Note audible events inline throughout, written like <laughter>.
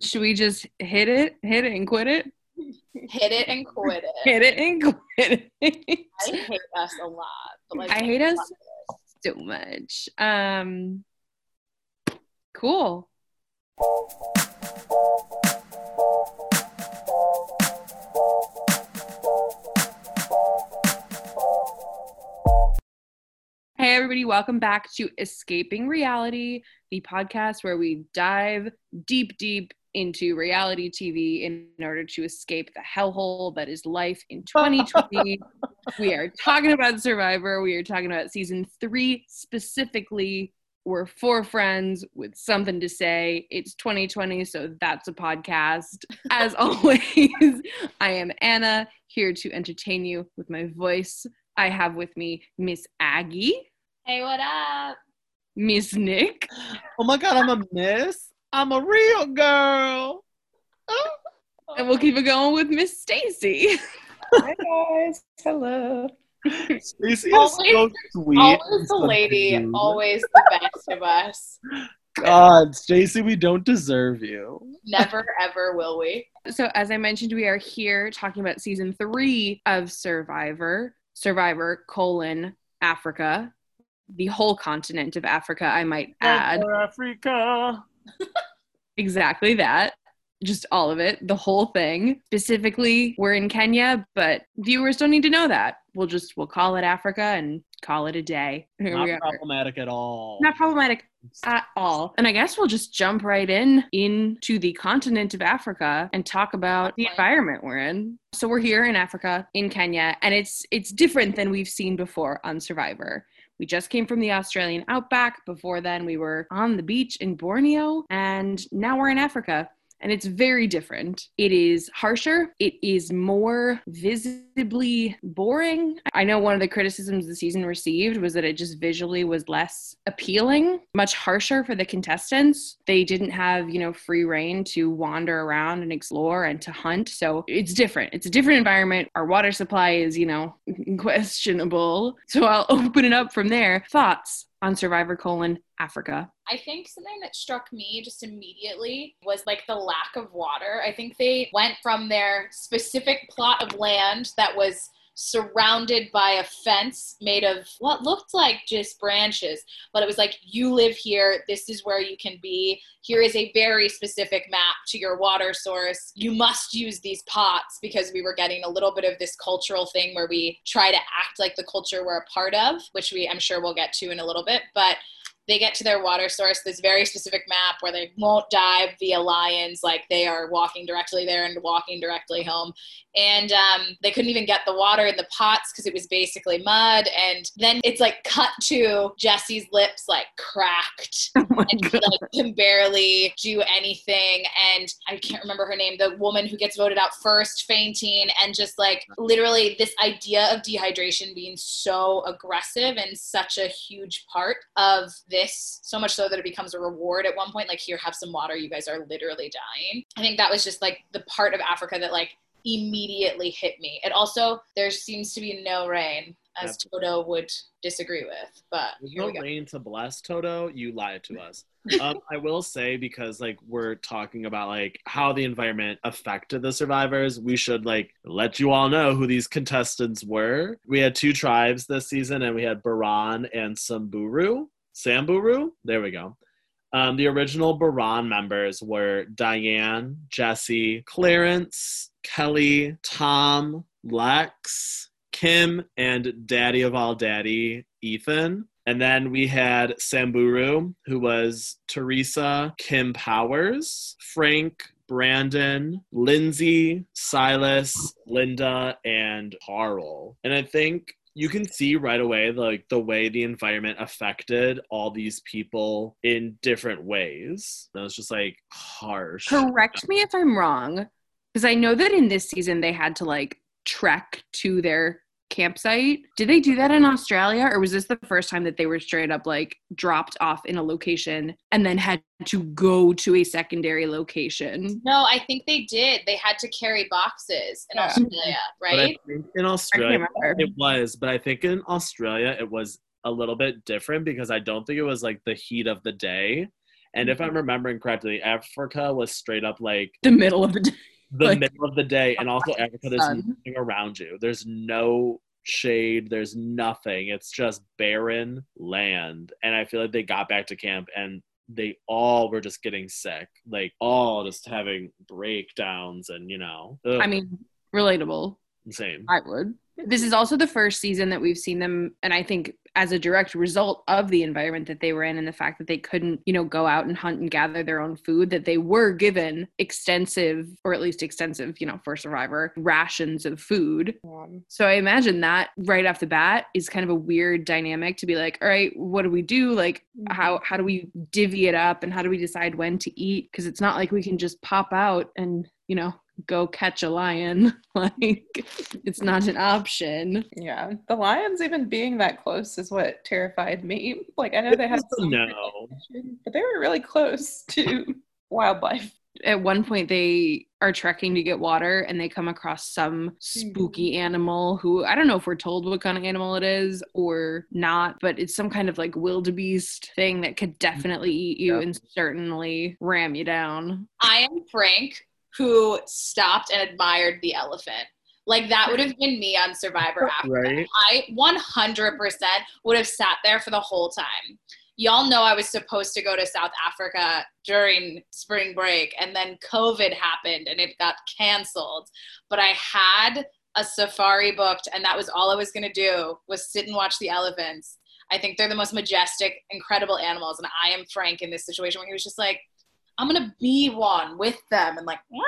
Should we just hit it, hit it, and quit it? Hit it and quit it. <laughs> Hit it and quit it. I hate us a lot. Like, I hate us so much. Um, cool. Hey, everybody, welcome back to Escaping Reality, the podcast where we dive deep, deep into reality TV in order to escape the hellhole that is life in <laughs> 2020. we are talking about Survivor. We are talking about season three specifically. We're four friends with something to say. It's 2020, so that's a podcast. As <laughs> always, I am Anna, here to entertain you with my voice. I have with me Miss Aggie, Hey, what up? Miss Nick, Oh my god, I'm a miss. I'm a real girl. Oh. and we'll keep it going with Miss Stacy. Hi guys. Hello. Stacey is Always- so sweet. Always the lady, cute. always the best of us. God, Stacy, we don't deserve you. Never ever will we. So, as I mentioned, we are here talking about season three of Survivor, Survivor colon Africa, the whole continent of Africa, I might add. For Africa. <laughs> Exactly that. Just all of it, the whole thing. Specifically, we're in Kenya, but viewers don't need to know that. We'll just we'll call it Africa and call it a day. Here we Not are. problematic at all. Not problematic at all. And I guess we'll just jump right in into the continent of Africa and talk about the environment we're in. So we're here in Africa, in Kenya, and it's it's different than we've seen before on Survivor. We just came from the Australian outback. Before then, we were on the beach in Borneo, and now we're in Africa. And it's very different. It is harsher. It is more visibly boring. I know one of the criticisms the season received was that it just visually was less appealing, much harsher for the contestants. They didn't have, you know, free reign to wander around and explore and to hunt. So it's different. It's a different environment. Our water supply is, you know, <laughs> questionable. So I'll open it up from there. Thoughts on Survivor colon Africa? I think something that struck me just immediately was like the lack of water. I think they went from their specific plot of land that was surrounded by a fence made of what looked like just branches, but it was like, you live here, this is where you can be. Here is a very specific map to your water source. You must use these pots because we were getting a little bit of this cultural thing where we try to act like the culture we're a part of, which we I'm sure we'll get to in a little bit, but they get to their water source, this very specific map where they won't dive via lions, like they are walking directly there and walking directly home. And um, they couldn't even get the water in the pots because it was basically mud. And then it's like cut to Jessie's lips like cracked <laughs> Oh and she like can barely do anything. And I can't remember her name, the woman who gets voted out first, fainting, and just like literally this idea of dehydration being so aggressive and such a huge part of this, so much so that it becomes a reward at one point. Like, here, have some water. You guys are literally dying. I think that was just like the part of Africa that like immediately hit me. It also, there seems to be no rain. As Toto would disagree with, but no rain to bless Toto. You lied to us. <laughs> um, I will say because like we're talking about like how the environment affected the survivors, we should like let you all know who these contestants were. We had two tribes this season, and we had Boran and Samburu. Samburu. There we go. Um, the original Boran members were Diane, Jessie, Clarence, Kelly, Tom, Lex, Kim, and Daddy of all Daddy, Ethan. And then we had Samburu, who was Teresa, Kim Powers, Frank, Brandon, Lindsey, Silas, Linda, and Carl. And I think you can see right away like the way the environment affected all these people in different ways. That was just like harsh. Correct me if I'm wrong, because I know that in this season they had to like trek to their campsite. Did they do that in Australia, or was this the first time that they were straight up like dropped off in a location and then had to go to a secondary location? No, I think they did. They had to carry boxes in Yeah. Australia, right? in Australia it was, but I think in Australia it was a little bit different because I don't think it was like the heat of the day. And if I'm mm-hmm. remembering correctly, Africa was straight up like The middle of the day. The Like- middle of the day, and also Africa, there's sun. nothing around you. There's no shade. There's nothing. It's just barren land. And I feel like they got back to camp and they all were just getting sick, like all just having breakdowns, and you know, ugh, I mean, relatable. Same. I would. This is also the first season that we've seen them, and I think as a direct result of the environment that they were in and the fact that they couldn't, you know, go out and hunt and gather their own food, that they were given extensive, or at least extensive, you know, for Survivor, rations of food. Um, So I imagine that right off the bat is kind of a weird dynamic to be like, all right, what do we do? Like, how how do we divvy it up and how do we decide when to eat? Because it's not like we can just pop out and, you know, go catch a lion. <laughs> like it's not an option. yeah, the lions even being that close is what terrified me. Like I know they had some no. but they were really close <laughs> to wildlife. At one point they are trekking to get water and they come across some spooky hmm. animal who I don't know if we're told what kind of animal it is or not, but it's some kind of like wildebeest thing that could definitely eat you Yeah. and certainly ram you down. I am Frank, who stopped and admired the elephant. Like that would have been me on Survivor Africa. Right? I 100% would have sat there for the whole time. Y'all know I was supposed to go to South Africa during spring break, and then COVID happened and it got canceled. But I had a safari booked, and that was all I was going to do was sit and watch the elephants. I think they're the most majestic, incredible animals, and I am Frank in this situation where he was just like, "I'm gonna be one with them," and like, "Wah."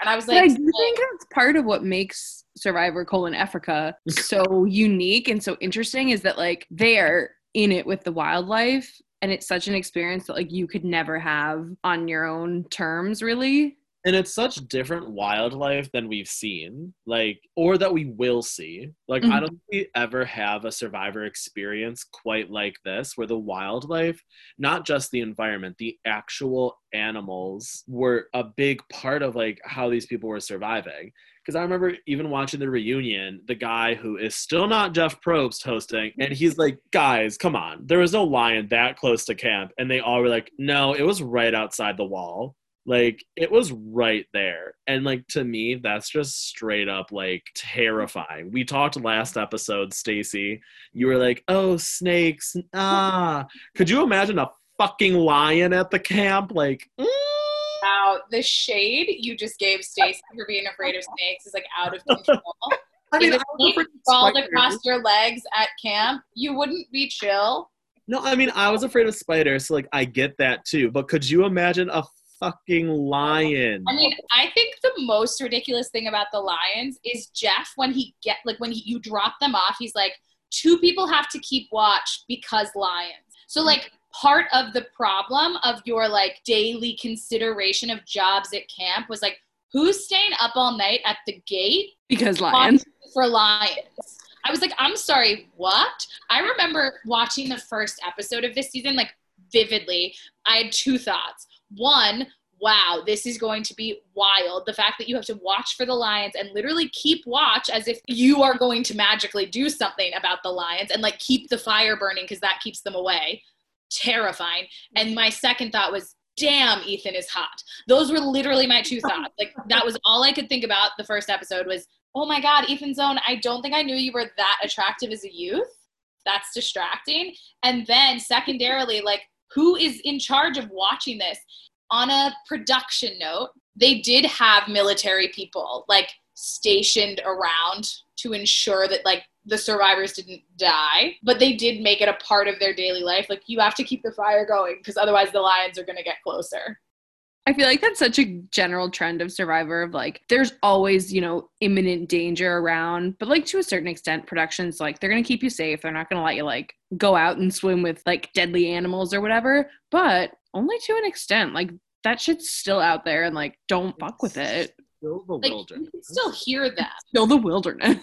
and I was But like, I do think that's part of what makes Survivor colon Africa <laughs> so unique and so interesting is that like they are in it with the wildlife and it's such an experience that like you could never have on your own terms really. And it's such different wildlife than we've seen like or that we will see like i Mhm. don't think we ever have a survivor experience quite like this where the wildlife not just the environment the actual animals were a big part of like how these people were surviving because I remember even watching the reunion, the guy who is still not Jeff Probst hosting, and he's like, guys, come on. There was no lion that close to camp. And they all were like, no, it was right outside the wall. Like, it was right there. And like, to me, that's just straight up like terrifying. We talked last episode, Stacy. You were like, oh, snakes. Ah. Could you imagine a fucking lion at the camp? Like, mm. Wow, the shade you just gave Stacy for being afraid of snakes is like out of control. <laughs> I mean, if I a was snake afraid of crawled across your legs at camp, you wouldn't be chill. No, I mean, I was afraid of spiders, so like I get that too. But could you imagine a fucking lion? I mean, I think the most ridiculous thing about the lions is Jeff when he get like when he, you drop them off, he's like, two people have to keep watch because lions. So mm. like part of the problem of your like daily consideration of jobs at camp was like, who's staying up all night at the gate Because lions. for lions. I was like, I'm sorry, what? I remember watching the first episode of this season, like vividly. I had two thoughts. One, wow, this is going to be wild. The fact that you have to watch for the lions and literally keep watch as if you are going to magically do something about the lions and like keep the fire burning because that keeps them away. Terrifying. And my second thought was, damn, Ethan is hot. Those were literally my two thoughts. Like that was all I could think about the first episode was oh my god ethan Zohn i don't think i knew you were that attractive as a youth that's distracting and then secondarily like who is in charge of watching this on a production note they did have military people like stationed around to ensure that like the survivors didn't die but they did make it a part of their daily life. Like you have to keep the fire going because otherwise the lions are going to get closer I feel like that's such a general trend of Survivor of like there's always, you know, imminent danger around, but like to a certain extent productions like they're going to keep you safe. They're not going to let you like go out and swim with like deadly animals or whatever, but only to an extent. Like that shit's still out there and like don't fuck with it. Still the like you wilderness. can still hear them Still the wilderness.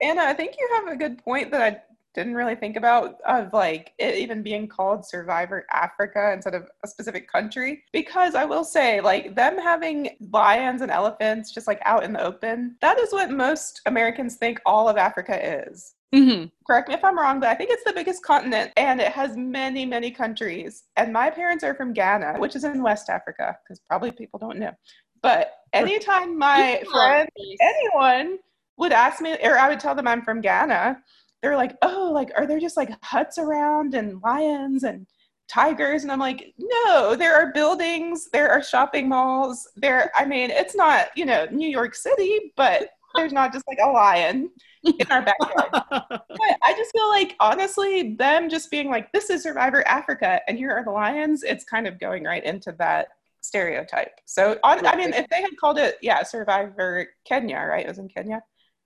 Anna, I think you have a good point that I didn't really think about of like it even being called Survivor Africa instead of a specific country. Because I will say, like them having lions and elephants just like out in the open, that is what most Americans think all of Africa is. Mhm. Correct me if I'm wrong, but I think it's the biggest continent and it has many, many countries. And my parents are from Ghana, which is in West Africa, because probably people don't know. But anytime my friend, anyone would ask me, or I would tell them I'm from Ghana, they're like, oh, like, are there just like huts around and lions and tigers? And I'm like, no, there are buildings, there are shopping malls. There, I mean, it's not, you know, New York City, but there's not just like a lion in our backyard. <laughs> But I just feel like honestly, them just being like, "This is Survivor Africa," and here are the lions. It's kind of going right into that stereotype. So, on, I mean, if they had called it, yeah, Survivor Kenya, right? It was in Kenya.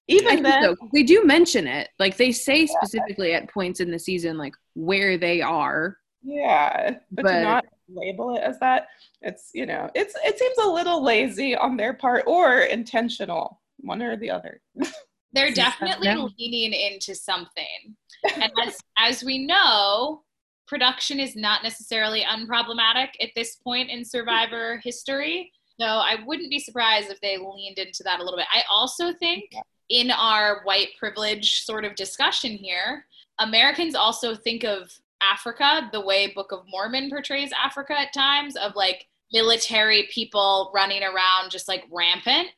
I Even think then, so. They do mention it. Like they say specifically at points in the season, like where they are. yeah, but, But- to not label it as that, it's you know, it's it seems a little lazy on their part or intentional, one or the other. <laughs> They're definitely Yeah. leaning into something. And as, <laughs> as we know, production is not necessarily unproblematic at this point in Survivor history. So I wouldn't be surprised if they leaned into that a little bit. I also think in our white privilege sort of discussion here, Americans also think of Africa the way Book of Mormon portrays Africa at times of like military people running around just like rampant.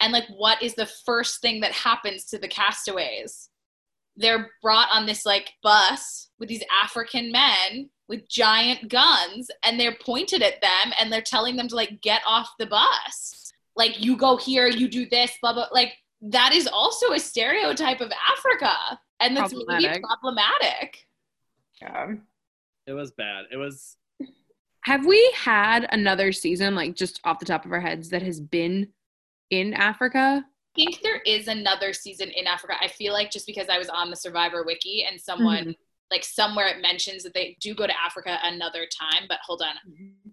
And like what is the first thing that happens to the castaways? They're brought on this like bus with these african men with giant guns and they're pointed at them and they're telling them to like get off the bus. Like you go here you do this blah blah like that is also a stereotype of africa and that's maybe Problematic. problematic Um, it was bad. It was Have we had another season, like just off the top of our heads, that has been in Africa? I think there is another season in Africa. I feel like just because I was on the Survivor wiki and someone Mhm. like somewhere it mentions that they do go to Africa another time. But hold on,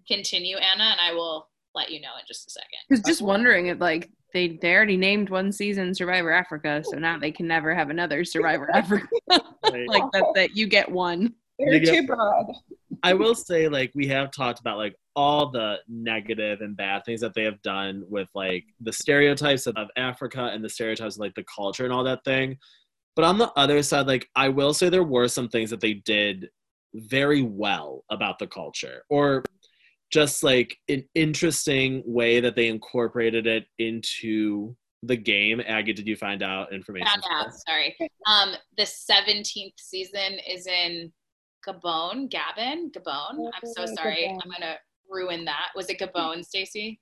continue, Anna, and I will let you know in just a second. Because just wondering, it like they they already named one season Survivor Africa, so now they can never have another Survivor Africa. <laughs> like, like that, that you get one. they're too broad. I will say, like, we have talked about like all the negative and bad things that they have done with like the stereotypes of, of Africa and the stereotypes of like the culture and all that thing. But on the other side, like, I will say there were some things that they did very well about the culture, or just like an interesting way that they incorporated it into the game. Aggie, did you find out information? Found out. Sorry. Um, the seventeenth season is in Gabon, Gabon, Gabon. I'm so Oh, sorry. Gabon. I'm gonna ruin that. Was it Gabon, Stacy?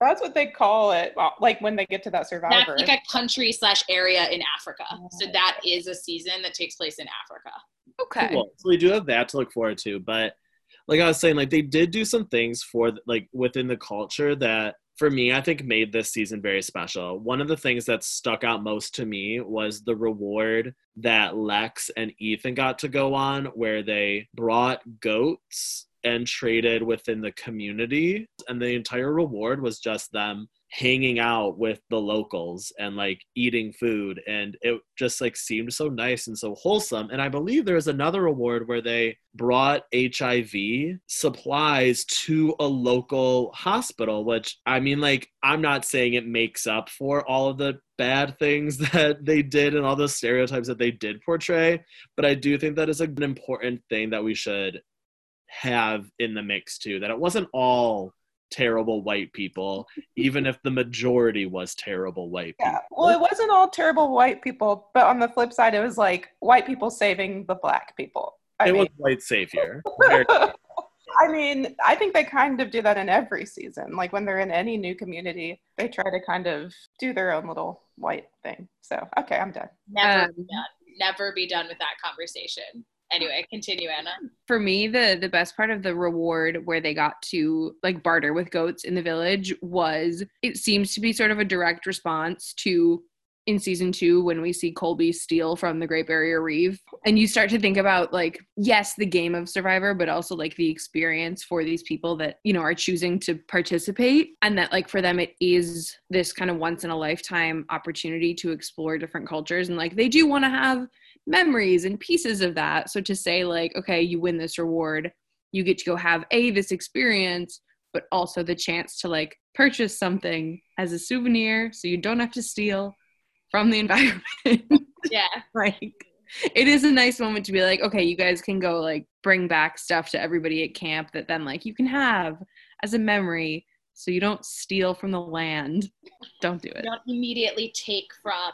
That's what they call it. Well, like when they get to that That's Survivor. like a country slash area in Africa. So Oh. that is a season that takes place in Africa. Okay. Cool. So we do have that to look forward to. But like I was saying, like they did do some things for like within the culture that for me I think made this season very special. One of the things that stuck out most to me was the reward that Lex and Ethan got to go on where they brought goats and traded within the community and the entire reward was just them hanging out with the locals and like eating food and it just like seemed so nice and so wholesome and i believe there was another award where they brought hiv supplies to a local hospital which i mean like i'm not saying it makes up for all of the bad things <laughs> that they did and all the stereotypes that they did portray but i do think that is an important thing that we should have in the mix too that it wasn't all terrible white people even if the majority was terrible white people Yeah. Well, it wasn't all terrible white people, but on the flip side, it was like white people saving the black people. I it mean, was white <laughs> savior I mean, I think they kind of do that in every season. Like when they're in any new community, they try to kind of do their own little white thing. So, okay, I'm done. Never Um, be done. Never be done with that conversation. Anyway, continue, Anna. for me the the best part of the reward where they got to like barter with goats in the village was it seems to be sort of a direct response to in season two when we see colby steal from the great barrier reef. And you start to think about like yes the game of survivor but also like the experience for these people that you know are choosing to participate. And that like for them it is this kind of once in a lifetime opportunity to explore different cultures. And like they do want to have memories and pieces of that. So to say like, okay, you win this reward, you get to go have a this experience, but also the chance to like purchase something as a souvenir, so you don't have to steal from the <laughs> environment. Yeah. <laughs> like it is a nice moment to be like, okay, you guys can go like bring back stuff to everybody at camp that then like you can have as a memory so you don't steal from the land. Don't do it. Don't immediately take from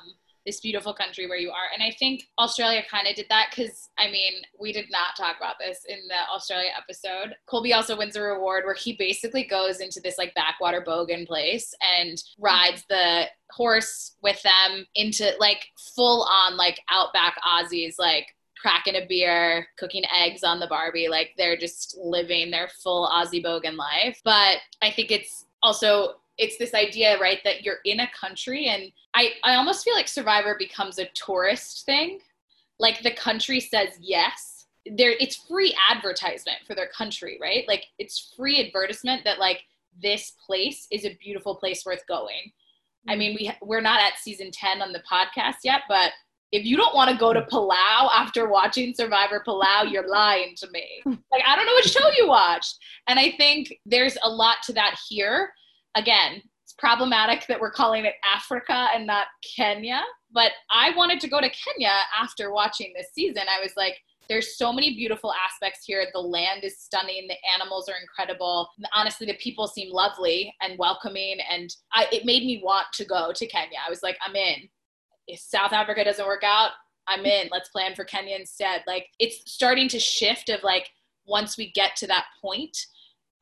this beautiful country where you are. And I think Australia kind of did that because, I mean, we did not talk about this in the Australia episode. Colby also wins a reward where he basically goes into this like backwater bogan place and rides the horse with them into like full on like outback Aussies, like cracking a beer, cooking eggs on the Barbie. Like they're just living their full Aussie bogan life. But I think it's also it's this idea, right, that you're in a country and I, I almost feel like Survivor becomes a tourist thing. Like the country says yes. There it's free advertisement for their country, right? Like it's free advertisement that like this place is a beautiful place worth going. I mm. mean, we we're not at season 10 on the podcast yet, but if you don't want to go to Palau after watching Survivor Palau, you're lying to me. <laughs> Like, I don't know what show you watched. And I think there's a lot to that here. Again, it's problematic that we're calling it Africa and not Kenya. But I wanted to go to Kenya after watching this season. I was like, there's so many beautiful aspects here. The land is stunning. The animals are incredible. Honestly, the people seem lovely and welcoming. And I, it made me want to go to Kenya. I was like, I'm in if South Africa doesn't work out, I'm in. Let's plan for Kenya instead. Like it's starting to shift of like once we get to that point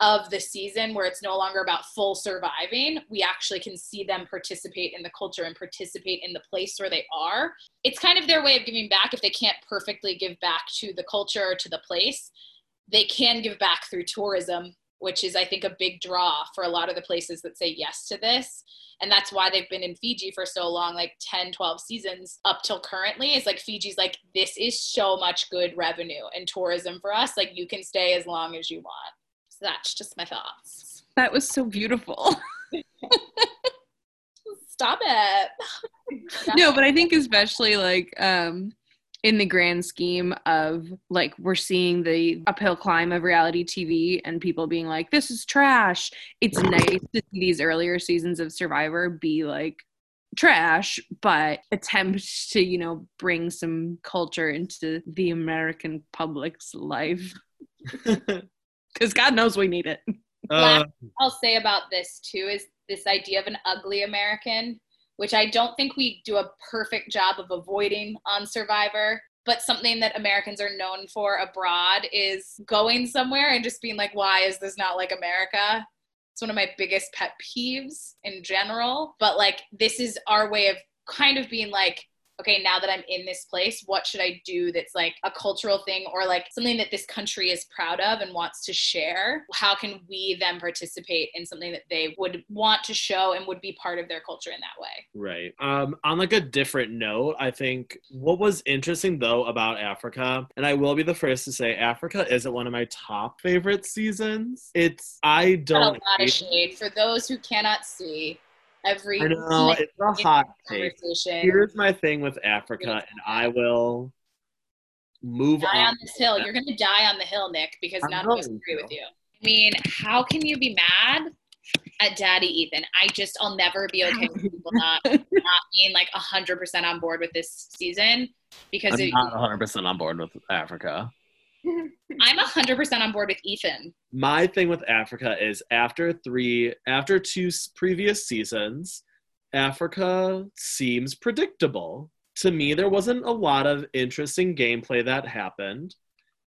of the season where it's no longer about full surviving, we actually can see them participate in the culture and participate in the place where they are. It's kind of their way of giving back if they can't perfectly give back to the culture or to the place. They can give back through tourism, which is, I think, a big draw for a lot of the places that say yes to this and that's why they've been in Fiji for so long like 10 12 seasons up till currently It's like Fiji's like this is so much good revenue and tourism for us like you can stay as long as you want that's just my thoughts. That was so beautiful. <laughs> Stop it. <laughs> No but i think especially like um in the grand scheme of like we're seeing the uphill climb of reality TV and people being like this is trash. It's nice to see these earlier seasons of survivor be like trash but attempt to you know bring some culture into the american public's life <laughs> because god knows we need it uh, i'll say about this too is this idea of an ugly american which I don't think we do a perfect job of avoiding on Survivor. But something that Americans are known for abroad is going somewhere and just being like, why is this not like America? It's one of my biggest pet peeves in general. But like, this is our way of kind of being like, okay, now that I'm in this place, what should I do that's like a cultural thing or like something that this country is proud of and wants to share? How can we then participate in something that they would want to show and would be part of their culture in that way? Right. Um, on like a different note, I think what was interesting though about Africa, and I will be the first to say Africa isn't one of my top favorite seasons. It's I don't. a lot of shade for those who cannot see every I know it's a hot take. Here's my thing with Africa, and I will move die on. on this hill. You're gonna die on the hill, Nick, because I'm none of us agree with you. I mean, how can you be mad at Daddy Ethan? I just I'll never be okay with people <laughs> not not being like hundred percent on board with this season because I'm it, not 100 percent on board with Africa. I'm 100% on board with Ethan. My thing with Africa is after three, after two previous seasons, Africa seems predictable. To me, there wasn't a lot of interesting gameplay that happened.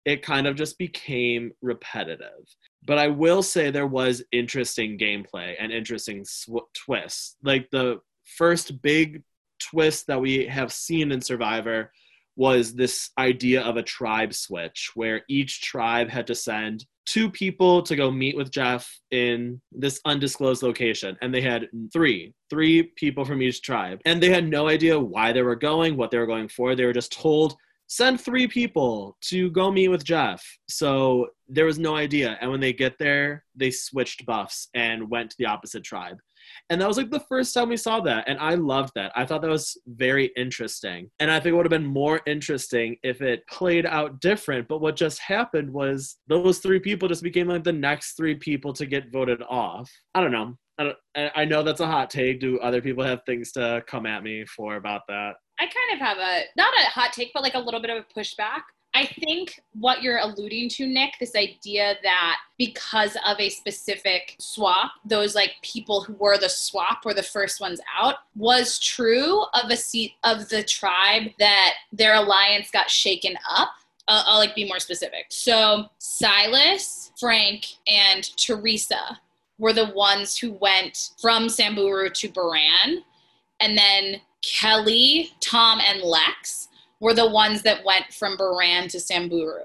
It kind of just became repetitive. But I will say there was interesting gameplay and interesting sw- twists. Like the first big twist that we have seen in Survivor was this idea of a tribe switch where each tribe had to send two people to go meet with Jeff in this undisclosed location. And they had three, three people from each tribe. And they had no idea why they were going, what they were going for. They were just told, send three people to go meet with Jeff. So there was no idea. And when they get there, they switched buffs and went to the opposite tribe. And that was like the first time we saw that. And I loved that. I thought that was very interesting. And I think it would have been more interesting if it played out different. But what just happened was those three people just became like the next three people to get voted off. I don't know. I, don't, I know that's a hot take. Do other people have things to come at me for about that? I kind of have a not a hot take, but like a little bit of a pushback. I think what you're alluding to, Nick, this idea that because of a specific swap, those like people who were the swap were the first ones out, was true of a seat of the tribe that their alliance got shaken up. I'll, I'll like be more specific. So Silas, Frank, and Teresa were the ones who went from Samburu to Boran, and then Kelly, Tom, and Lex were the ones that went from Boran to Samburu.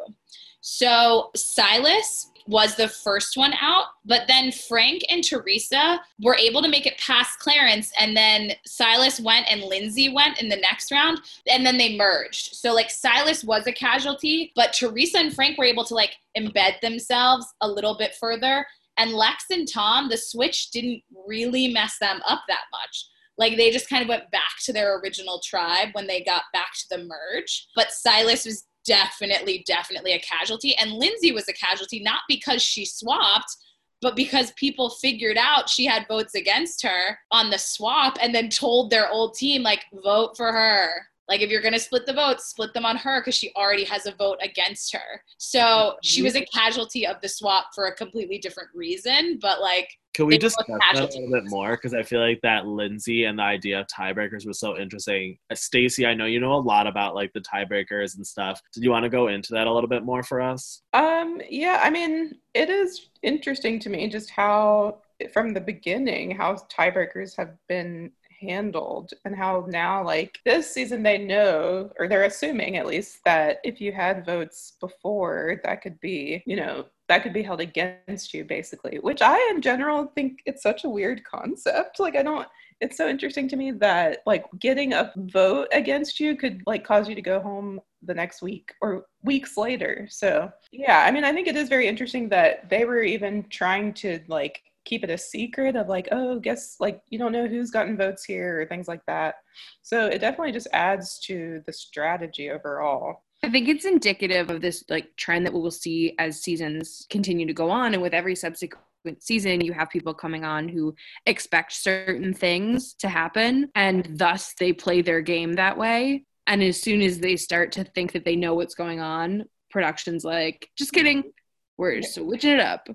So Silas was the first one out, but then Frank and Teresa were able to make it past Clarence, and then Silas went and Lindsey went in the next round, and then they merged. So like Silas was a casualty, but Teresa and Frank were able to like embed themselves a little bit further. And Lex and Tom, the switch didn't really mess them up that much. Like they just kind of went back to their original tribe when they got back to the merge. But Silas was definitely, definitely a casualty. And Lindsey was a casualty, not because she swapped, but because people figured out she had votes against her on the swap and then told their old team, like, vote for her. Like, if you're going to split the votes, split them on her because she already has a vote against her. So she mm-hmm. was a casualty of the swap for a completely different reason. But, like, Can we They discuss that a little bit more? Because I feel like that Lindsey and the idea of tiebreakers was so interesting. Uh, Stacey, I know you know a lot about like the tiebreakers and stuff. Do you want to go into that a little bit more for us? Um, yeah, I mean, it is interesting to me just how, from the beginning, how tiebreakers have been handled and how now, like this season, they know, or they're assuming at least, that if you had votes before, that could be, you know, that could be held against you, basically, which I, in general, think it's such a weird concept. Like, I don't, it's so interesting to me that like getting a vote against you could like cause you to go home the next week or weeks later. So, yeah, I mean, I think it is very interesting that they were even trying to like keep it a secret of like, oh, guess like you don't know who's gotten votes here or things like that. So, it definitely just adds to the strategy overall. I think it's indicative of this like trend that we will see as seasons continue to go on and with every subsequent season you have people coming on who expect certain things to happen and thus they play their game that way. And as soon as they start to think that they know what's going on production's like just kidding we're switching it up.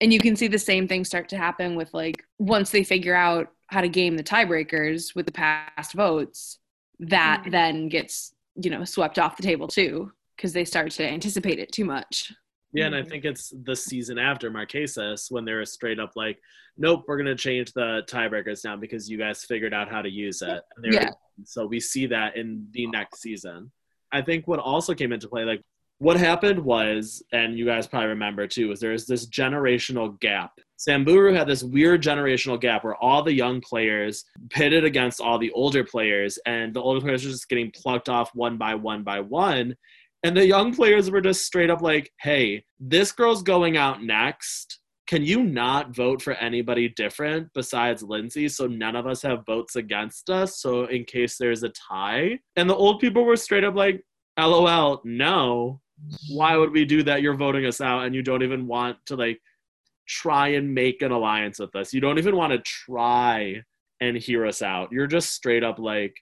And you can see the same thing start to happen with like once they figure out how to game the tiebreakers with the past votes that Mhm. then gets you know swept off the table too because they start to anticipate it too much Yeah, and I Mhm. think it's the season after Marquesas when they're straight up like, nope, we're going to change the tiebreakers now because you guys figured out how to use it. And Yeah. So we see that in the next season. I think what also came into play, like what happened was, and you guys probably remember too, was there's this generational gap. Samburu had this weird generational gap where all the young players pitted against all the older players, and the older players were just getting plucked off one by one by one. And the young players were just straight up like, hey, this girl's going out next. Can you not vote for anybody different besides Lindsey so none of us have votes against us? So, in case there's a tie. And the old people were straight up like, LOL, no. Why would we do that? You're voting us out and you don't even want to like try and make an alliance with us. You don't even want to try and hear us out. You're just straight up like,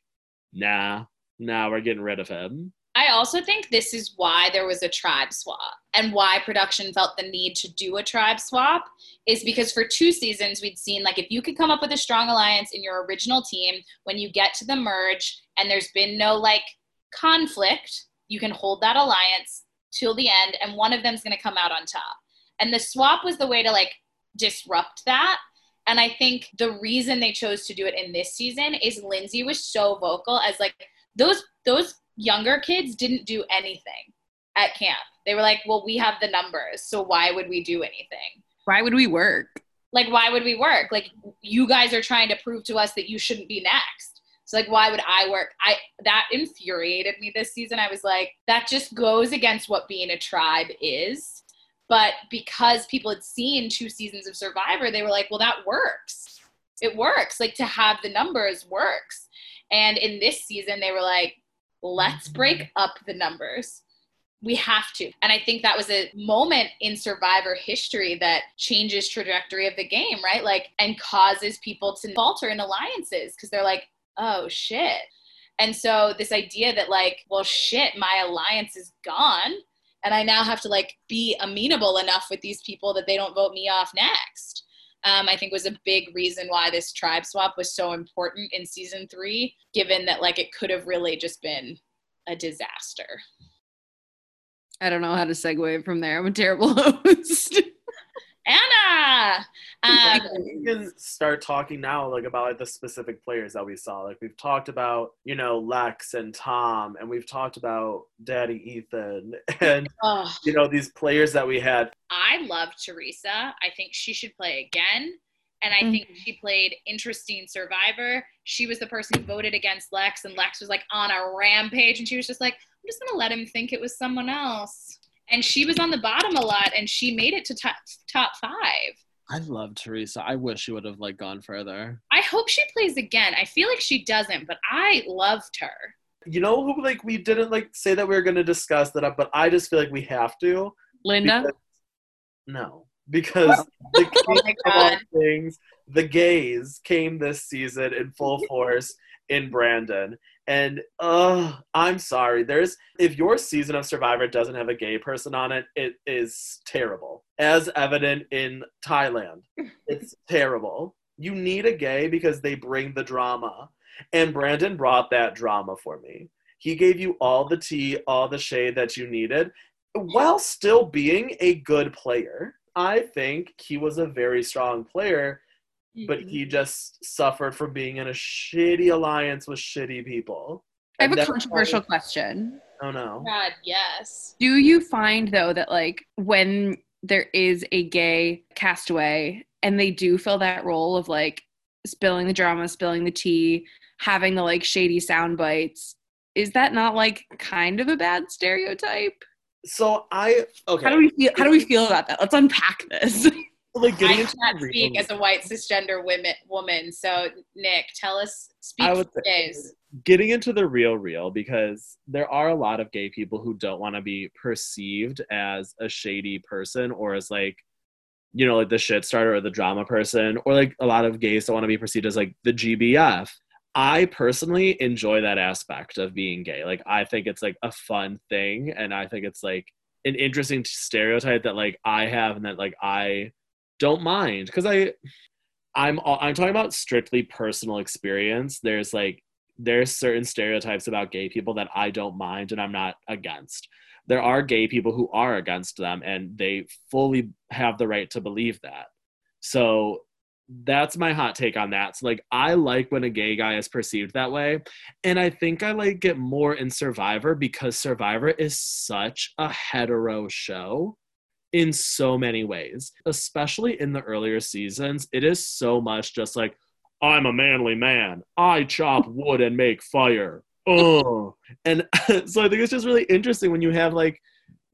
nah, nah, we're getting rid of him. I also think this is why there was a tribe swap and why production felt the need to do a tribe swap is because for two seasons we'd seen like if you could come up with a strong alliance in your original team when you get to the merge and there's been no like conflict, you can hold that alliance till the end and one of them's going to come out on top. And the swap was the way to like disrupt that. And I think the reason they chose to do it in this season is Lindsey was so vocal as like those those younger kids didn't do anything at camp. They were like, "Well, we have the numbers, so why would we do anything?" why would we work Like, why would we work? Like, you guys are trying to prove to us that you shouldn't be next. So, like, why would I work? I that infuriated me this season. I was like, that just goes against what being a tribe is. But because people had seen two seasons of Survivor, they were like, well, that works. It works. Like to have the numbers works. And in this season, they were like, let's break up the numbers. We have to. And I think that was a moment in survivor history that changes trajectory of the game, right? Like and causes people to falter in alliances because they're like, "Oh shit." And so this idea that like, well shit, my alliance is gone and I now have to like be amenable enough with these people that they don't vote me off next. Um, I think was a big reason why this tribe swap was so important in season three, given that like it could have really just been a disaster. I don't know how to segue from there. I'm a terrible <laughs> host. Anna. Um, we can start talking now, like about like, the specific players that we saw. Like we've talked about, you know, Lex and Tom, and we've talked about Daddy Ethan, <laughs> and oh, you know these players that we had. I love Teresa. I think she should play again. And I think she played interesting survivor. She was the person who voted against Lex, and Lex was like on a rampage, and she was just like, I'm just gonna let him think it was someone else. And she was on the bottom a lot, and she made it to top top five. I love Teresa. I wish she would have like gone further. I hope she plays again. I feel like she doesn't, but I loved her. You know who like we didn't like say that we were going to discuss that, up, but I just feel like we have to. Linda? Because- no, because <laughs> the oh king Oh of all things, the gays came this season in full force in Brandon. And uh I'm sorry. There's if your season of Survivor doesn't have a gay person on it, it is terrible. As evident in Thailand. <laughs> It's terrible. You need a gay because they bring the drama. And Brandon brought that drama for me. He gave you all the tea, all the shade that you needed, while still being a good player. I think he was a very strong player, but Mm-hmm. he just suffered from being in a shitty alliance with shitty people. I have And a controversial why- question. Oh no. God, yes. Do you find though that like when there is a gay castaway and they do fill that role of like spilling the drama, spilling the tea, having the like shady sound bites, is that not like kind of a bad stereotype? So I okay. How do we feel how do we feel about that? Let's unpack this. <laughs> like I getting into cannot speak real- as a white cisgender women, woman. So, Nick, tell us, speak I for would say- gays. getting into the real real because there are a lot of gay people who don't want to be perceived as a shady person or as like you know like the shit starter or the drama person or like a lot of gays don't want to be perceived as like the gbf i personally enjoy that aspect of being gay like i think it's like a fun thing and i think it's like an interesting stereotype that like i have and that like i don't mind because i i'm uh, i'm talking about strictly personal experience there's like there's certain stereotypes about gay people that I don't mind and I'm not against. There are gay people who are against them and they fully have the right to believe that. So that's my hot take on that. So like I like when a gay guy is perceived that way and I think I like it more in Survivor because Survivor is such a hetero show in so many ways, especially in the earlier seasons. It is so much just like I'm a manly man. I chop wood and make fire. Oh. And <laughs> so I think it's just really interesting when you have like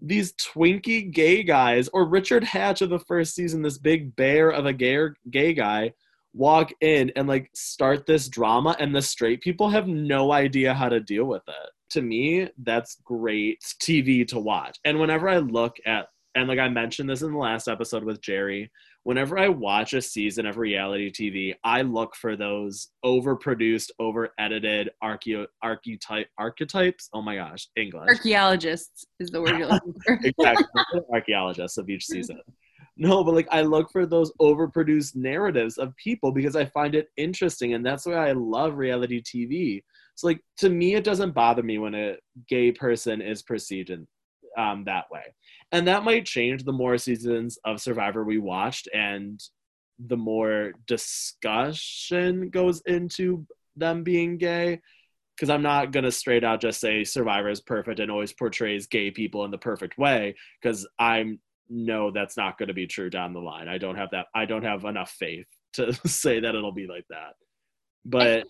these twinky gay guys or Richard Hatch of the first season, this big bear of a gay gay guy, walk in and like start this drama and the straight people have no idea how to deal with it. To me, that's great TV to watch. And whenever I look at and like I mentioned this in the last episode with Jerry, whenever I watch a season of reality TV, I look for those overproduced, over edited archeo- archetype archetypes. Oh my gosh, English. Archaeologists is the word you're <laughs> looking for. exactly. <laughs> Archaeologists of each season. No, but like I look for those overproduced narratives of people because I find it interesting and that's why I love reality TV. So like to me it doesn't bother me when a gay person is perceived in um, that way. And that might change the more seasons of Survivor we watched and the more discussion goes into them being gay. Because I'm not going to straight out just say Survivor is perfect and always portrays gay people in the perfect way. Because I'm no, that's not going to be true down the line. I don't have that. I don't have enough faith to <laughs> say that it'll be like that. But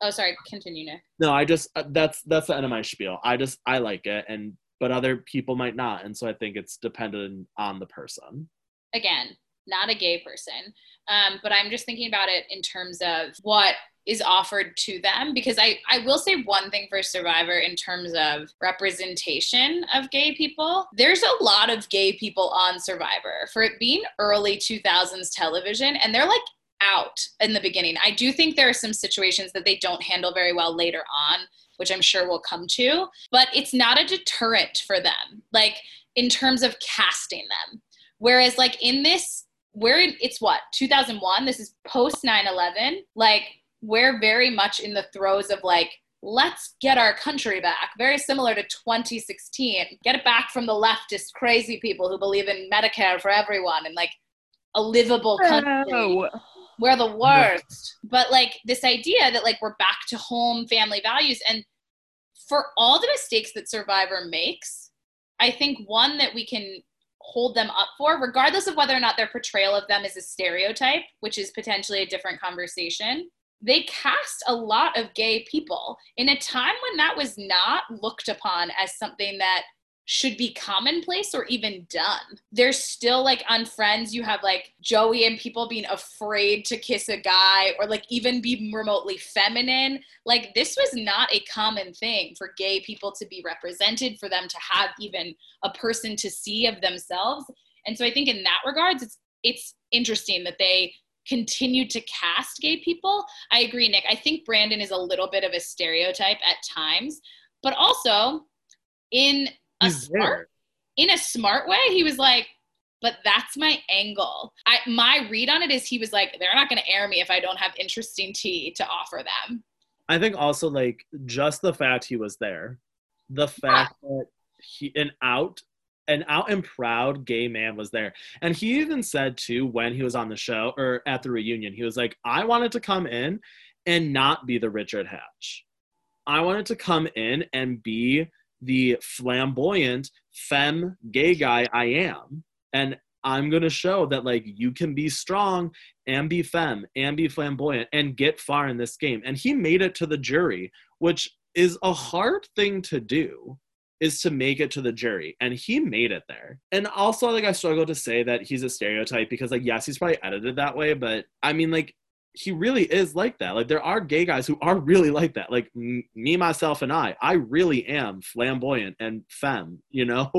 Oh, sorry. Continue, Nick. no, I just uh, that's that's the end of my spiel. I just I like it, and but other people might not, and so I think it's dependent on the person. Again, not a gay person, um, but I'm just thinking about it in terms of what is offered to them because I, I will say one thing for survivor in terms of representation of gay people. There's a lot of gay people on survivor. For it being early 2000s television and they're like out in the beginning. I do think there are some situations that they don't handle very well later on which I'm sure we'll come to. But it's not a deterrent for them, like in terms of casting them. Whereas, like in this, where it's what 2001. This is post 9/11. Like we're very much in the throes of like let's get our country back. Very similar to 2016. Get it back from the leftist crazy people who believe in Medicare for everyone and like a livable country. Oh. We're the worst. But like this idea that like we're back to home family values and for all the mistakes that Survivor makes, I think one that we can hold them up for, regardless of whether or not their portrayal of them is a stereotype, which is potentially a different conversation, they cast a lot of gay people in a time when that was not looked upon as something that should be commonplace or even done. There's still like on Friends, you have like Joey and people being afraid to kiss a guy or like even be remotely feminine. Like this was not a common thing for gay people to be represented, for them to have even a person to see of themselves. And so I think in that regards, it's it's interesting that they continued to cast gay people. I agree, Nick. I think Brandon is a little bit of a stereotype at times, but also in a He's smart there. in a smart way, he was like, but that's my angle. I my read on it is he was like, they're not gonna air me if I don't have interesting tea to offer them. I think also like just the fact he was there, the fact that he an out an out and proud gay man was there. And he even said too when he was on the show or at the reunion, he was like, I wanted to come in and not be the Richard Hatch. I wanted to come in and be the flamboyant femme gay guy I am. And I'm gonna show that like you can be strong and be femme and be flamboyant and get far in this game. And he made it to the jury, which is a hard thing to do is to make it to the jury and he made it there and also like i struggle to say that he's a stereotype because like yes he's probably edited that way but i mean like he really is like that like there are gay guys who are really like that like m- me myself and i i really am flamboyant and femme you know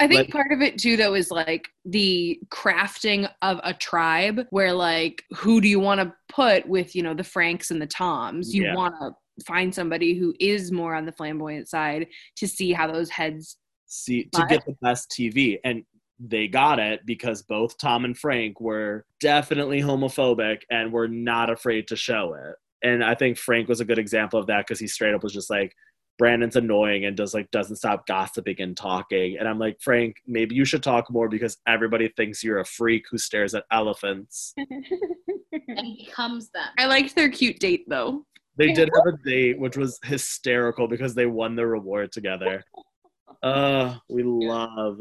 I think Like- part of it too, though, is like the crafting of a tribe where, like, who do you want to put with, you know, the Franks and the Toms? You Yeah. want to find somebody who is more on the flamboyant side to see how those heads. see to get the best tv and they got it because both tom and frank were definitely homophobic and were not afraid to show it. And i think frank was a good example of that because he straight up was just like brandon's annoying and does like doesn't stop gossiping and talking. And i'm like frank maybe you should talk more because everybody thinks you're a freak who stares at elephants. <laughs> And becomes them. I liked their cute date, though. they did have a date which was hysterical because they won the reward together. <laughs> Uh we love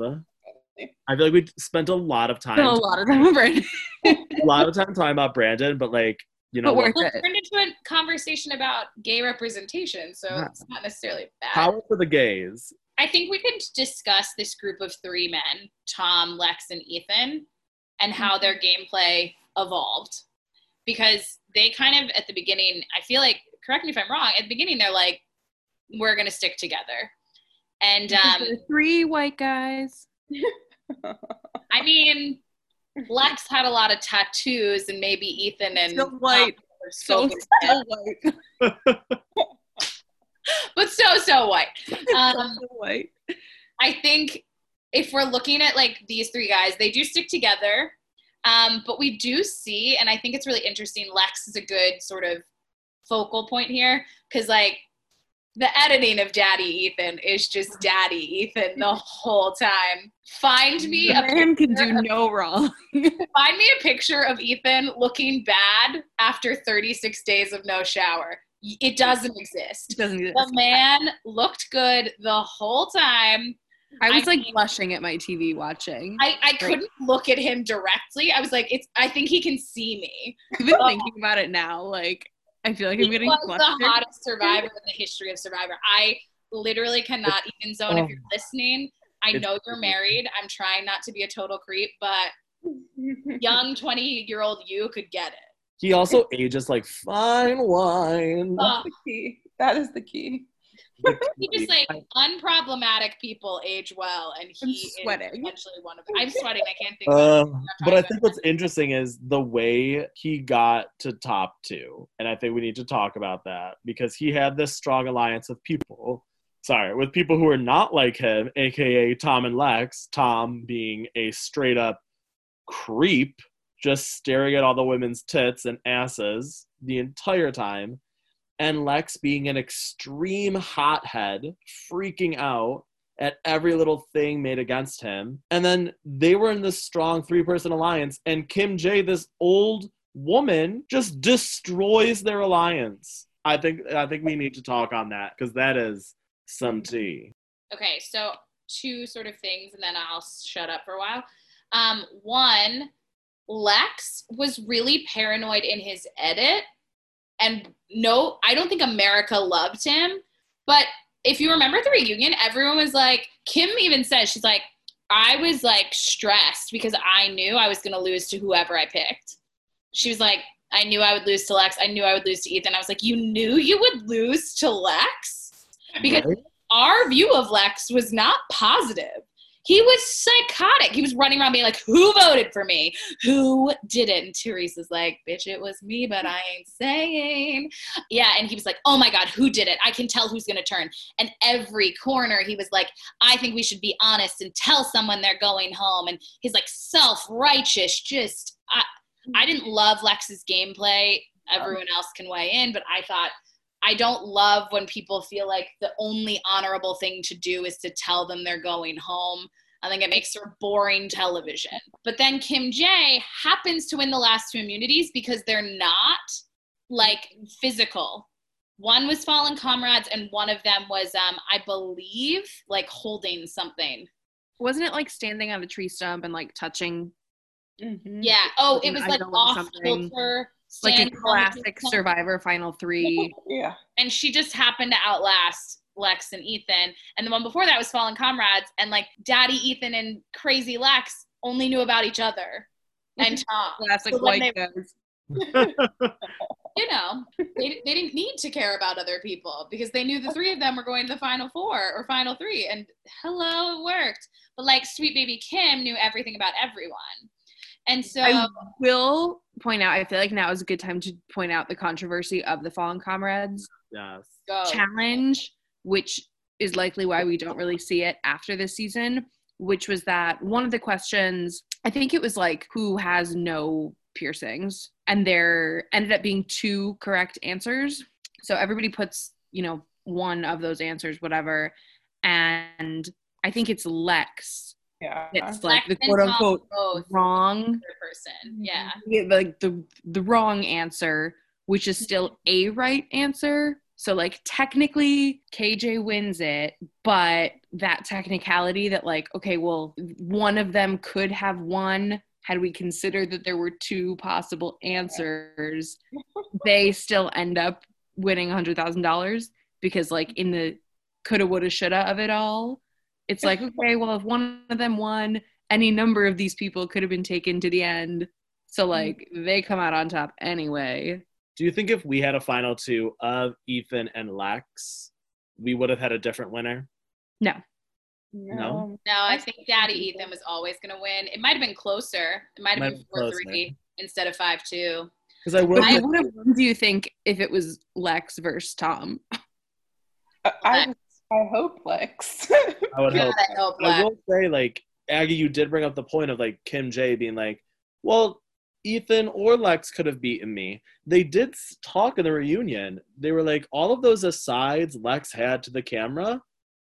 i feel like we spent a lot of time a lot of time with Brandon, <laughs> a lot of time talking about Brandon, but like, you know, but what? worth Well, it. it turned into a conversation about gay representation, so Yeah. it's not necessarily bad. power for the gays. I think we could discuss this group of three men, Tom, Lex, and Ethan, and how their gameplay evolved. Because they kind of, at the beginning, I feel like, correct me if I'm wrong, at the beginning, they're like, we're going to stick together. And <laughs> um, three white guys. <laughs> I mean, Lex had a lot of tattoos, and maybe Ethan and Still white. So still white. but so, so white. <laughs> Um, so white. I think if we're looking at like these three guys, they do stick together. Um, but we do see, and I think it's really interesting. Lex is a good sort of focal point here because, like, the editing of Daddy Ethan is just Daddy Ethan the whole time. Find me a Man can do no wrong. find me a picture of Ethan looking bad after 36 days of no shower. It doesn't exist. doesn't exist. The man looked good the whole time. I was I like mean- blushing at my TV watching. I, I couldn't look at him directly. I was like, it's. I think he can see me. Even thinking about it now, like I feel like I'm He getting was flustered. the hottest survivor in the history of Survivor. I literally cannot even zone if Oh. you're listening. I know you're married. I'm trying not to be a total creep, but <laughs> young 20 year old you could get it. He also ages like fine wine. Ugh. the key. That is the key. <laughs> He just like unproblematic people age well, and I'm he sweating. is essentially one of them. I'm sweating. I can't think. of Uh, but I think to- what's interesting is the way he got to top two. And I think we need to talk about that because he had this strong alliance with people. Sorry, with people who are not like him, aka Tom and Lex. Tom being a straight up creep, just staring at all the women's tits and asses the entire time. And Lex being an extreme hothead, freaking out at every little thing made against him. And then they were in this strong three person alliance, and Kim J, this old woman, just destroys their alliance. I think I think we need to talk on that because that is some tea. Okay, so two sort of things, and then I'll shut up for a while. Um, one, Lex was really paranoid in his edit, and no, I don't think America loved him. But if you remember the reunion, everyone was like, Kim even says she's like, I was like stressed because I knew I was gonna lose to whoever I picked. She was like, I knew I would lose to Lex. I knew I would lose to Ethan. I was like, you knew you would lose to Lex because Right? our view of Lex was not positive. He was psychotic. He was running around being like, Who voted for me? Who didn't? And Teresa's like, Bitch, it was me, but I ain't saying. Yeah. And he was like, Oh my God, who did it? I can tell who's going to turn. And every corner, he was like, I think we should be honest and tell someone they're going home. And he's like self righteous. Just, I, I didn't love Lex's gameplay. Everyone else can weigh in, but I thought I don't love when people feel like the only honorable thing to do is to tell them they're going home. I think it makes for boring television. But then Kim J happens to win the last two immunities because they're not like physical. One was fallen comrades, and one of them was, um, I believe, like holding something. Wasn't it like standing on a tree stump and like touching Mhm. Yeah. Oh, it was like idol or off something. kilter. Like a standing on the classic. Survivor Final Three? <laughs> Yeah. and she just happened to outlast Lex and Ethan. And the one before that was Fallen Comrades, and like Daddy Ethan and Crazy Lex only knew about each other and <laughs> Tom. Classic So when white they- guys. <laughs> you know, they, they didn't need to care about other people because they knew the three of them were going to the final four or final three. And hello, it worked. But like Sweet Baby Kim knew everything about everyone. And so, I will point out. I feel like now is a good time to point out the controversy of the Fallen Comrades yes. challenge, which is likely why we don't really see it after this season. Which was that one of the questions? I think it was like who has no piercings, and there ended up being two correct answers. So everybody puts, you know, one of those answers, whatever, and I think it's Lex. Yeah. It's Lex like the quote unquote wrong person. Mm-hmm. Yeah. yeah, like the the wrong answer, which is still a right answer. So like technically KJ wins it, but that technicality that like okay, well one of them could have won had we considered that there were two possible answers, they still end up winning $100,000 because like in the coulda woulda shoulda of it all, it's like okay, well if one of them won, any number of these people could have been taken to the end. So mm-hmm. like they come out on top anyway. Do you think if we had a final two of Ethan and Lex, we would have had a different winner? No. No? No, I think Daddy Ethan was always going to win. It might have been closer. It might have been 4 been 3 instead of 5 2. Because I will. But I- who would have won, do you think if it was Lex versus Tom? I, I, I hope Lex. I would God, hope. I hope I will say, like Aggie, you did bring up the point of like Kim J being like, "Well, Ethan or Lex could have beaten me." They did talk in the reunion. They were like, all of those asides Lex had to the camera,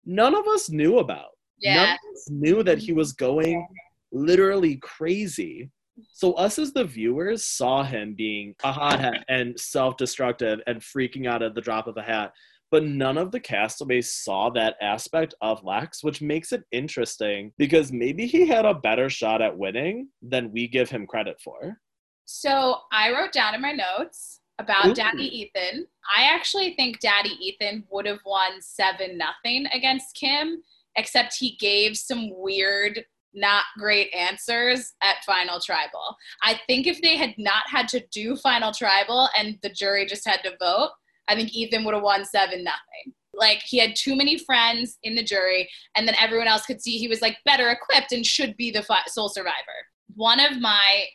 none of us knew about. None Yeah. of us knew that he was going literally crazy. So us as the viewers saw him being a hothead and self-destructive and freaking out at the drop of a hat. But none of the castaways saw that aspect of Lex, which makes it interesting because maybe he had a better shot at winning than we give him credit for. So I wrote down in my notes about Ooh. Daddy Ethan. I actually think Daddy Ethan would have won 7 nothing against Kim, except he gave some weird, not great answers at Final Tribal. I think if they had not had to do Final Tribal and the jury just had to vote, I think Ethan would have won 7 nothing. like he had too many friends in the jury, and then everyone else could see he was like better equipped and should be the fi- sole survivor. One of my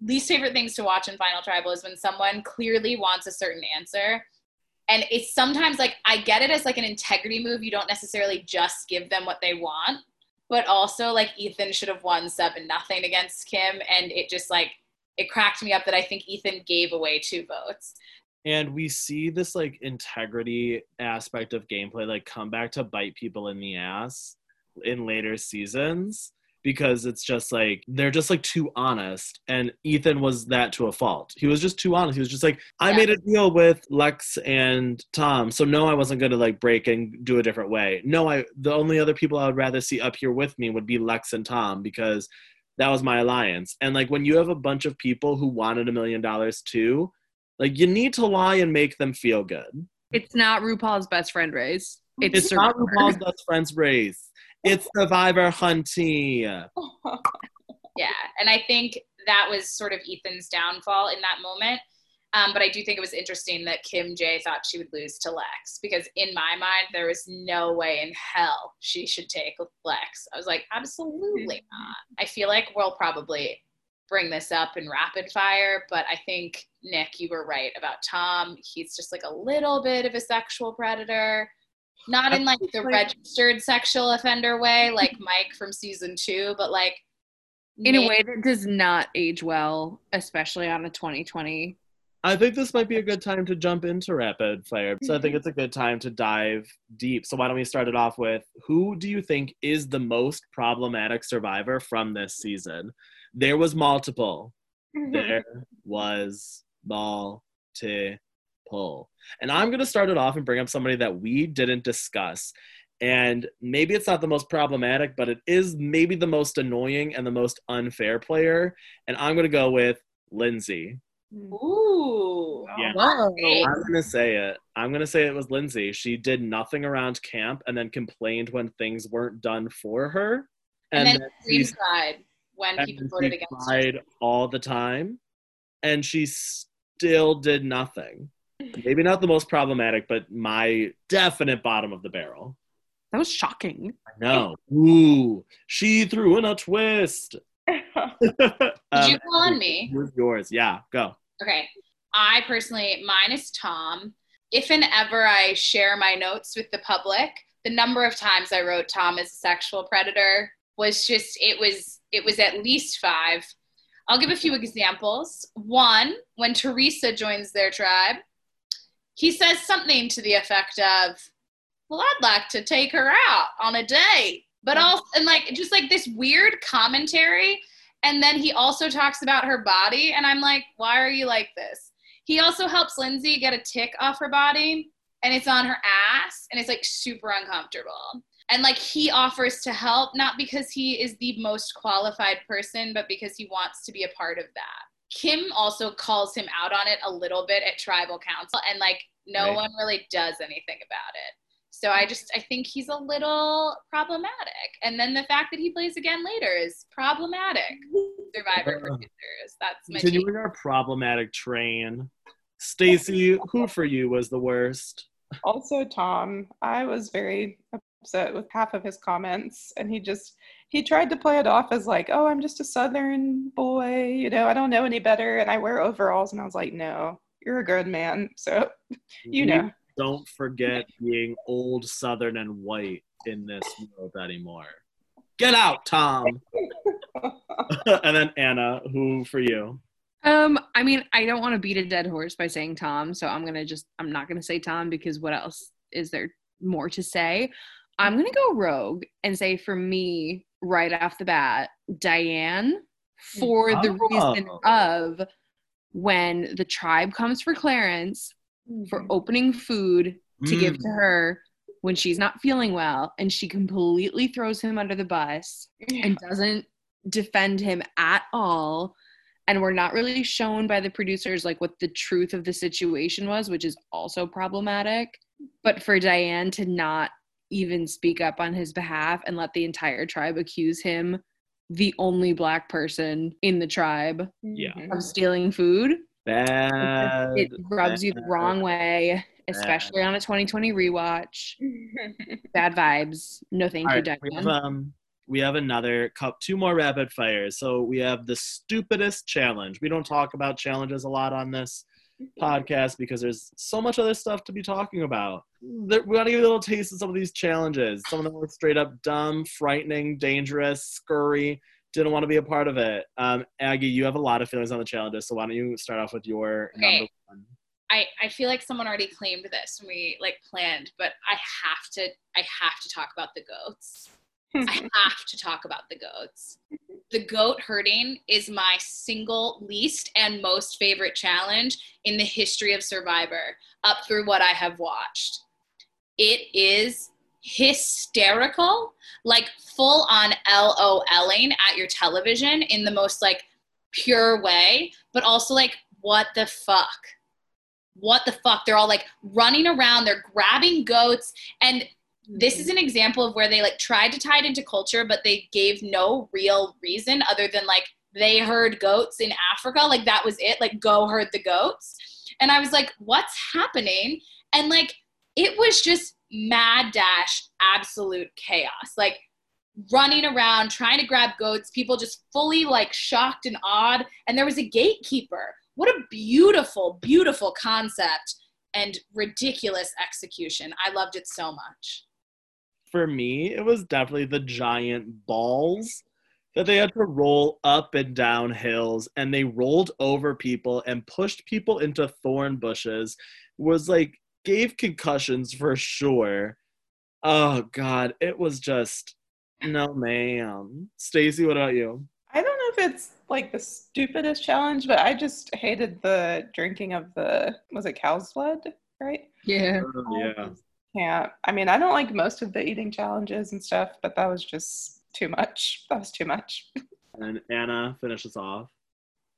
least favorite things to watch in Final Tribal is when someone clearly wants a certain answer. And it's sometimes like I get it as like an integrity move. You don't necessarily just give them what they want, but also like Ethan should have won seven nothing against Kim, and it just like it cracked me up that I think Ethan gave away two votes. And we see this like integrity aspect of gameplay like come back to bite people in the ass in later seasons because it's just like they're just like too honest. And ethan was that to a fault. He was just too honest. He was just like i Yeah. made a deal with lex and tom so no i wasn't going to like break and do a different way. No i the only other people i would rather see up here with me would be lex and tom because that was my alliance. And like when you have a bunch of people who wanted a million dollars too like you need to lie and make them feel good. It's not RuPaul's best friend race. It's, It's not Survivor. RuPaul's best friends race. It's Survivor Hunty. <laughs> Yeah, and I think that was sort of Ethan's downfall in that moment. Um, but I do think it was interesting that Kim J thought she would lose to Lex because in my mind there was no way in hell she should take Lex. I was like, absolutely not. I feel like we'll probably bring this up in rapid fire, but I think Nick, you were right about Tom. He's just like a little bit of a sexual predator. Not in like the registered sexual offender way, like Mike from season two, but like in a way that does not age well, especially on a 2020. I think this might be a good time to jump into rapid fire. So I think mm-hmm. it's a good time to dive deep. So why don't we start it off with who do you think is the most problematic survivor from this season? There was multiple. Mm-hmm. There was multiple. And I'm going to start it off and bring up somebody that we didn't discuss. And maybe it's not the most problematic, but it is maybe the most annoying and the most unfair player. And I'm going to go with Lindsey. Hmm. Ooh. Yeah. Whoa. I'm gonna say it. I'm gonna say it was Lindsey. She did nothing around camp and then complained when things weren't done for her. And, then then she- cried when and people she voted against her. all the time, and she still did nothing. Maybe not the most problematic, but my definite bottom of the barrel. That was shocking. I know. Ooh, she threw in a twist. Did <laughs> Um, you call on me? Yours? Yeah, go. Okay. I personally, mine is Tom. If and ever I share my notes with the public, the number of times I wrote Tom as a sexual predator was just it was it was at least five. I'll give a few examples. One, when Teresa joins their tribe, he says something to the effect of, Well, I'd like to take her out on a date. But mm-hmm. also and like just like this weird commentary and then he also talks about her body, and I'm like, why are you like this? He also helps Lindsey get a tick off her body, and it's on her ass, and it's like super uncomfortable. And like he offers to help, not because he is the most qualified person, but because he wants to be a part of that. Kim also calls him out on it a little bit at tribal council, and like no Right. one really does anything about it. So I just I think he's a little problematic. And then the fact that he plays again later is problematic. Survivor Uh, producers. That's my take. Continuing our problematic train. Stacy, who for you was the worst? also tom i was very upset with half of his comments and he just he tried to play it off as like oh i'm just a southern boy you know i don't know any better and i wear overalls and i was like no you're a good man so you We know Don't forget being old, southern, and white in this world anymore. Get out, Tom. <laughs> and then Anna, who for you? Um, I mean, I don't want to beat a dead horse by saying Tom, so I'm gonna just I'm not gonna say Tom because what else is there more to say? I'm gonna go rogue and say for me, right off the bat, Diane, for the reason Oh. of when the tribe comes for Clarence for opening food to give Mm. to her when she's not feeling well, and she completely throws him under the bus and doesn't defend him at all and we're not really shown by the producers like what the truth of the situation was which is also problematic but for diane to not even speak up on his behalf and let the entire tribe accuse him the only black person in the tribe Yeah. Mhm. of stealing food Bad. it rubs you the wrong way especially on a 2020 rewatch. <laughs> Bad vibes. No thank All you, right, we have um we have another cup two more rapid fires. So we have the stupidest challenge. We don't talk about challenges a lot on this podcast because there's so much other stuff to be talking about. There- We want to give you a little taste of some of these challenges. Some of them were straight up dumb, frightening, dangerous, scurry. Didn't want to be a part of it. Um, Aggie, you have a lot of feelings on the challenges, so why don't you start off with your Okay. number one? I, I feel like someone already claimed this and we like planned, but I have to I have to talk about the goats. <laughs> I have to talk about the goats. The goat herding is my single least and most favorite challenge in the history of Survivor, up through what I have watched. It is hysterical, like full on LOLing at your television in the most like pure way, but also like, what the fuck? What the fuck? They're all like running around, they're grabbing goats, and this is an example of where they like tried to tie it into culture but they gave no real reason other than like they herd goats in africa like that was it like go herd the goats. And i was like what's happening? And like it was just mad dash absolute chaos. Like running around trying to grab goats people just fully like shocked and awed and there was a gatekeeper. What a beautiful beautiful concept and ridiculous execution. I loved it so much for me, it was definitely the giant balls that they had to roll up and down hills and they rolled over people and pushed people into thorn bushes was like gave concussions for sure. Oh god, it was just no man. Stacy, what about you? I don't know if it's like the stupidest challenge, but I just hated the drinking of the was it cow's blood, right? Yeah. Oh, yeah. Yeah. I mean, I don't like most of the eating challenges and stuff, but that was just too much. That was too much. <laughs> And Anna, finish us off.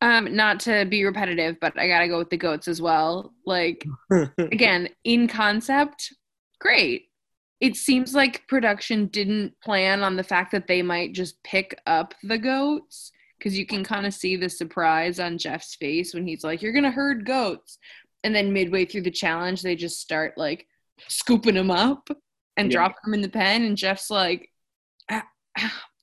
Um, not to be repetitive, but I gotta go with the goats as well. Like <laughs> again, in concept, great. It seems like production didn't plan on the fact that they might just pick up the goats because you can kind of see the surprise on Jeff's face when he's like, "You're gonna herd goats," and then midway through the challenge, they just start like scooping them up and Yeah. dropping them in the pen, and Jeff's like, "I,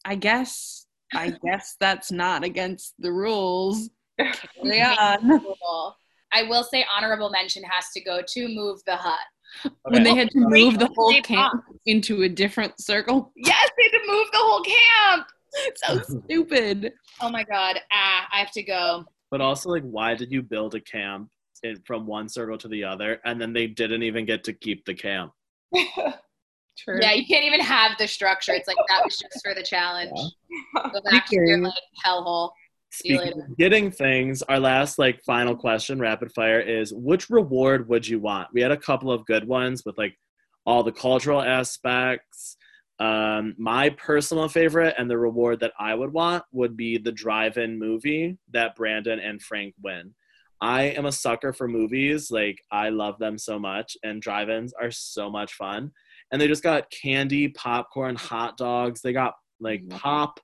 I guess, I guess that's not against the rules." Carry <laughs> on. I will say honorable mention has to go to Move the Hut. when they had to move the whole camp into a different circle. Yes, they had to move the whole camp. <laughs> So stupid. Oh my god. Ah, I have to go. But also, like, why did you build a camp in, from one circle to the other, and then they didn't even get to keep the camp? <laughs> True. Yeah, you can't even have the structure. It's like that was just for the challenge. Go back to your like hellhole. See you Speaking later. of getting things, our last like final question, rapid fire, is which reward would you want? We had a couple of good ones with like all the cultural aspects. Um, my personal favorite and the reward that I would want would be the drive-in movie that Brandon and Frank win. I am a sucker for movies. Like I love them so much, and drive-ins are so much fun. And they just got candy, popcorn, hot dogs. They got like Mhm. pop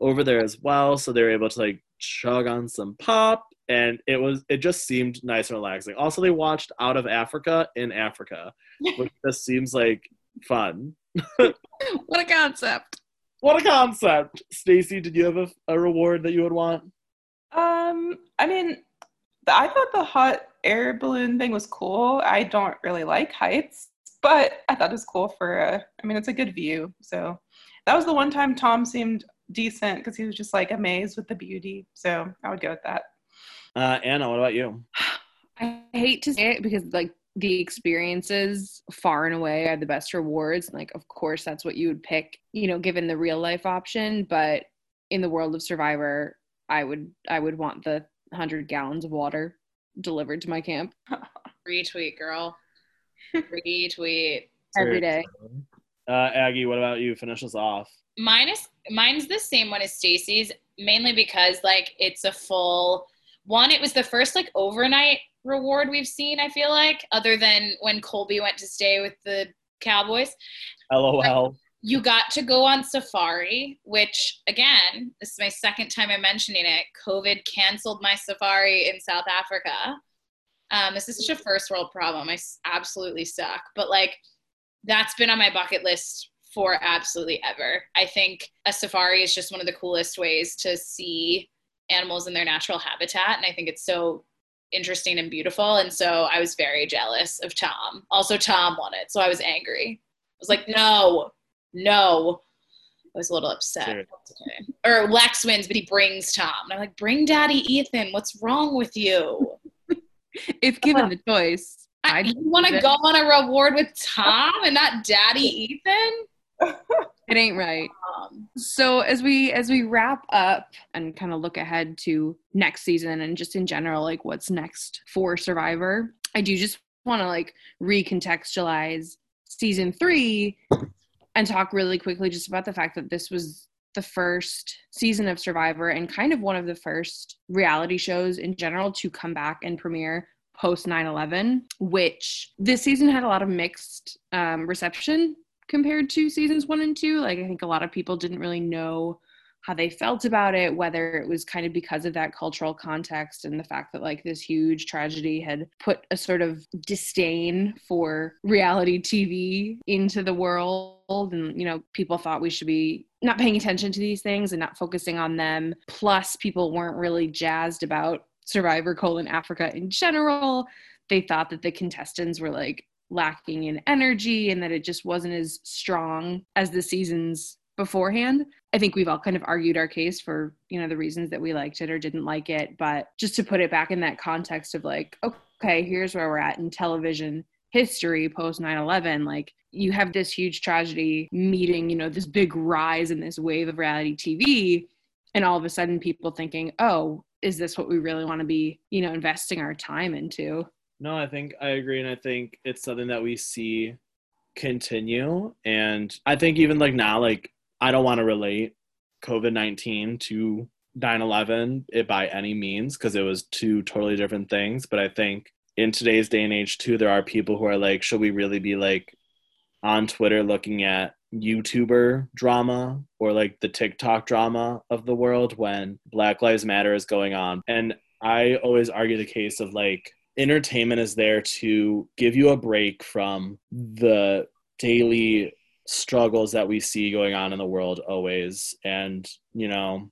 over there as well, so they were able to like chug on some pop, and it was it just seemed nice and relaxing. Also, they watched Out of Africa in Africa, <laughs> which just seems like fun. <laughs> What a concept. What a concept, Stacy! Did you have a, a reward that you would want? Um, I mean, the, I thought the hot air balloon thing was cool. I don't really like heights, but I thought it was cool for a, I mean, it's a good view. So that was the one time Tom seemed decent because he was just like amazed with the beauty. So I would go with that. Uh, Anna, what about you? <sighs> I hate to say it because like the experiences far and away are the best rewards. Like of course that's what you would pick, you know, given the real life option, but in the world of Survivor, I would I would want the 100 gallons of water delivered to my camp <laughs> Retweet, girl. <laughs> Retweet. every day. Uh, Aggie, what about you? Finish us off. Mine is mine's the same one as Stacy's, mainly because like it's a full one. It was the first like overnight reward we've seen. I feel like, other than when Colby went to stay with the Cowboys, LOL. You got to go on safari. Which again, this is my second time I'm mentioning it. COVID canceled my safari in South Africa. Um, this is such a first world problem. I absolutely suck. But like, that's been on my bucket list for absolutely ever. I think a safari is just one of the coolest ways to see animals in their natural habitat. And I think it's so interesting and beautiful. And so I was very jealous of Tom. Also, Tom it. So I was angry. I was like, no, no. I was a little upset. Sure. Okay. Or Lex wins, but he brings Tom. And I'm like, bring Daddy Ethan. What's wrong with you? <laughs> If given the choice, I, I'd you want to go on a reward with Tom and not Daddy Ethan? <laughs> It ain't right. Um, So as we as we wrap up and kind of look ahead to next season and just in general, like what's next for Survivor, I do just want to like recontextualize season three and talk really quickly just about the fact that this was the first season of Survivor and kind of one of the first reality shows in general to come back and premiere post 9-11 which this season had a lot of mixed um, reception compared to seasons one and two. Like i think a lot of people didn't really know how they felt about it whether it was kind of because of that cultural context and the fact that like this huge tragedy had put a sort of disdain for reality tv into the world. And you know people thought we should be not paying attention to these things and not focusing on them. Plus people weren't really jazzed about survivor colon africa in general. They thought that the contestants were like lacking in energy and that it just wasn't as strong as the seasons beforehand. I think we've all kind of argued our case for, you know, the reasons that we liked it or didn't like it, but just to put it back in that context of like, okay, here's where we're at in television history post 9/11, like you have this huge tragedy meeting, you know, this big rise in this wave of reality TV and all of a sudden people thinking, "Oh, is this what we really want to be, you know, investing our time into?" No, I think I agree, and I think it's something that we see continue. And I think even like now, like I don't want to relate COVID nineteen to 9/11 it by any means because it was two totally different things. But I think in today's day and age too, there are people who are like, should we really be like on Twitter looking at YouTuber drama or like the TikTok drama of the world when Black Lives Matter is going on? And I always argue the case of like entertainment is there to give you a break from the daily struggles that we see going on in the world always. And you know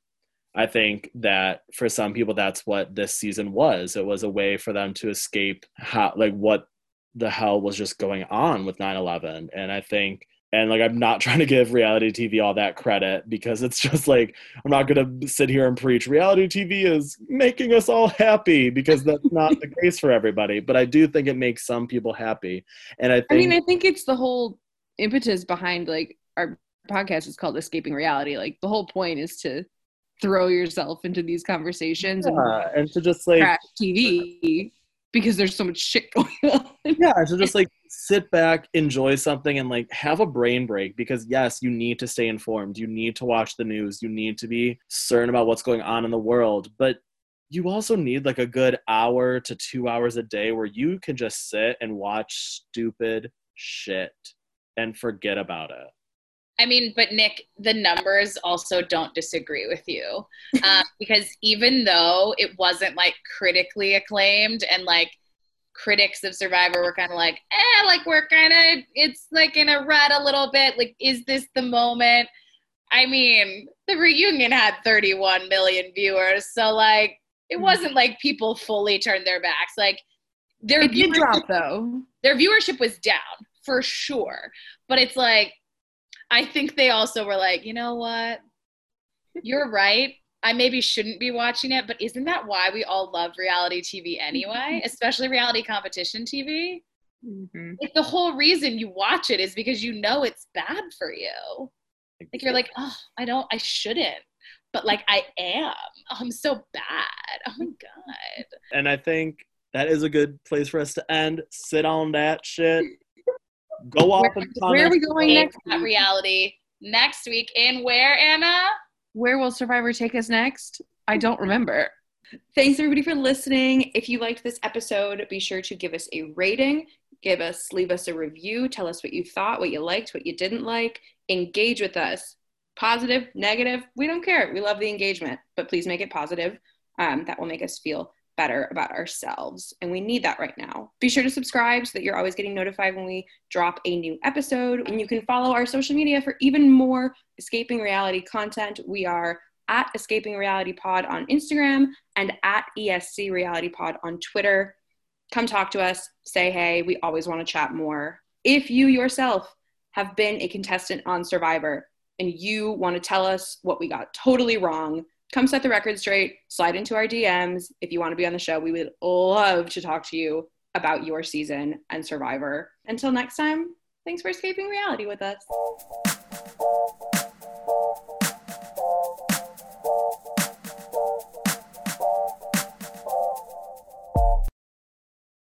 i think that for some people that's what this season was. It was a way for them to escape how like what the hell was just going on with 9-11 and i think and like i'm not <laughs> trying to give reality tv all that credit because it's just like i'm not going to sit here and preach reality tv is making us all happy because that's not the <laughs> case for everybody. But i do think it makes some people happy. And i think I mean, I think it's the whole impetus behind like our podcast is called Escaping Reality. Like the whole point is to throw yourself into these conversations and yeah, and to just like trash TV because there's so much shit <laughs> going on. yeah to just like sit back enjoy something and like have a brain break because yes you need to stay informed you need to watch the news you need to be certain about what's going on in the world but you also need like a good hour to two hours a day where you can just sit and watch stupid shit and forget about it I mean, but Nick, the numbers also don't disagree with you. Um, <laughs> because even though it wasn't like critically acclaimed and like critics of Survivor were kind of like, eh, like we're kind of, it's like in a rut a little bit. Like, is this the moment? I mean, the reunion had 31 million viewers. So, like, it Mhm. wasn't like people fully turned their backs. Like, their It did viewership- drop though. their viewership was down for sure. But it's like, I think they also were like, you know what? You're right. I maybe shouldn't be watching it, but isn't that why we all love reality TV anyway? Especially reality competition TV? Mm-hmm. Like the whole reason you watch it is because you know it's bad for you. Like you're like, oh, I don't, I shouldn't, but like I am. Oh, <laughs> I'm so bad. Oh my god. and i think that is a good place for us to end sit on that shit go off Where, and where are we going next? that week? reality next week in where Anna? Where will Survivor take us next? I don't remember. Thanks everybody for listening. If you liked this episode, be sure to give us a rating, give us leave us a review, tell us what you thought, what you liked, what you didn't like, engage with us. Positive, negative, we don't care. We love the engagement, but please make it positive. Um, that will make us feel better about ourselves. And we need that right now. Be sure to subscribe so that you're always getting notified when we drop a new episode. And you can follow our social media for even more escaping reality content. We are at Escaping Reality Pod on Instagram and at ESC Reality Pod on Twitter. Come talk to us, say hey. We always want to chat more. If you yourself have been a contestant on Survivor and you want to tell us what we got totally wrong, come set the record straight, slide into our DMs. If you want to be on the show, we would love to talk to you about your season and Survivor. Until next time, thanks for escaping reality with us.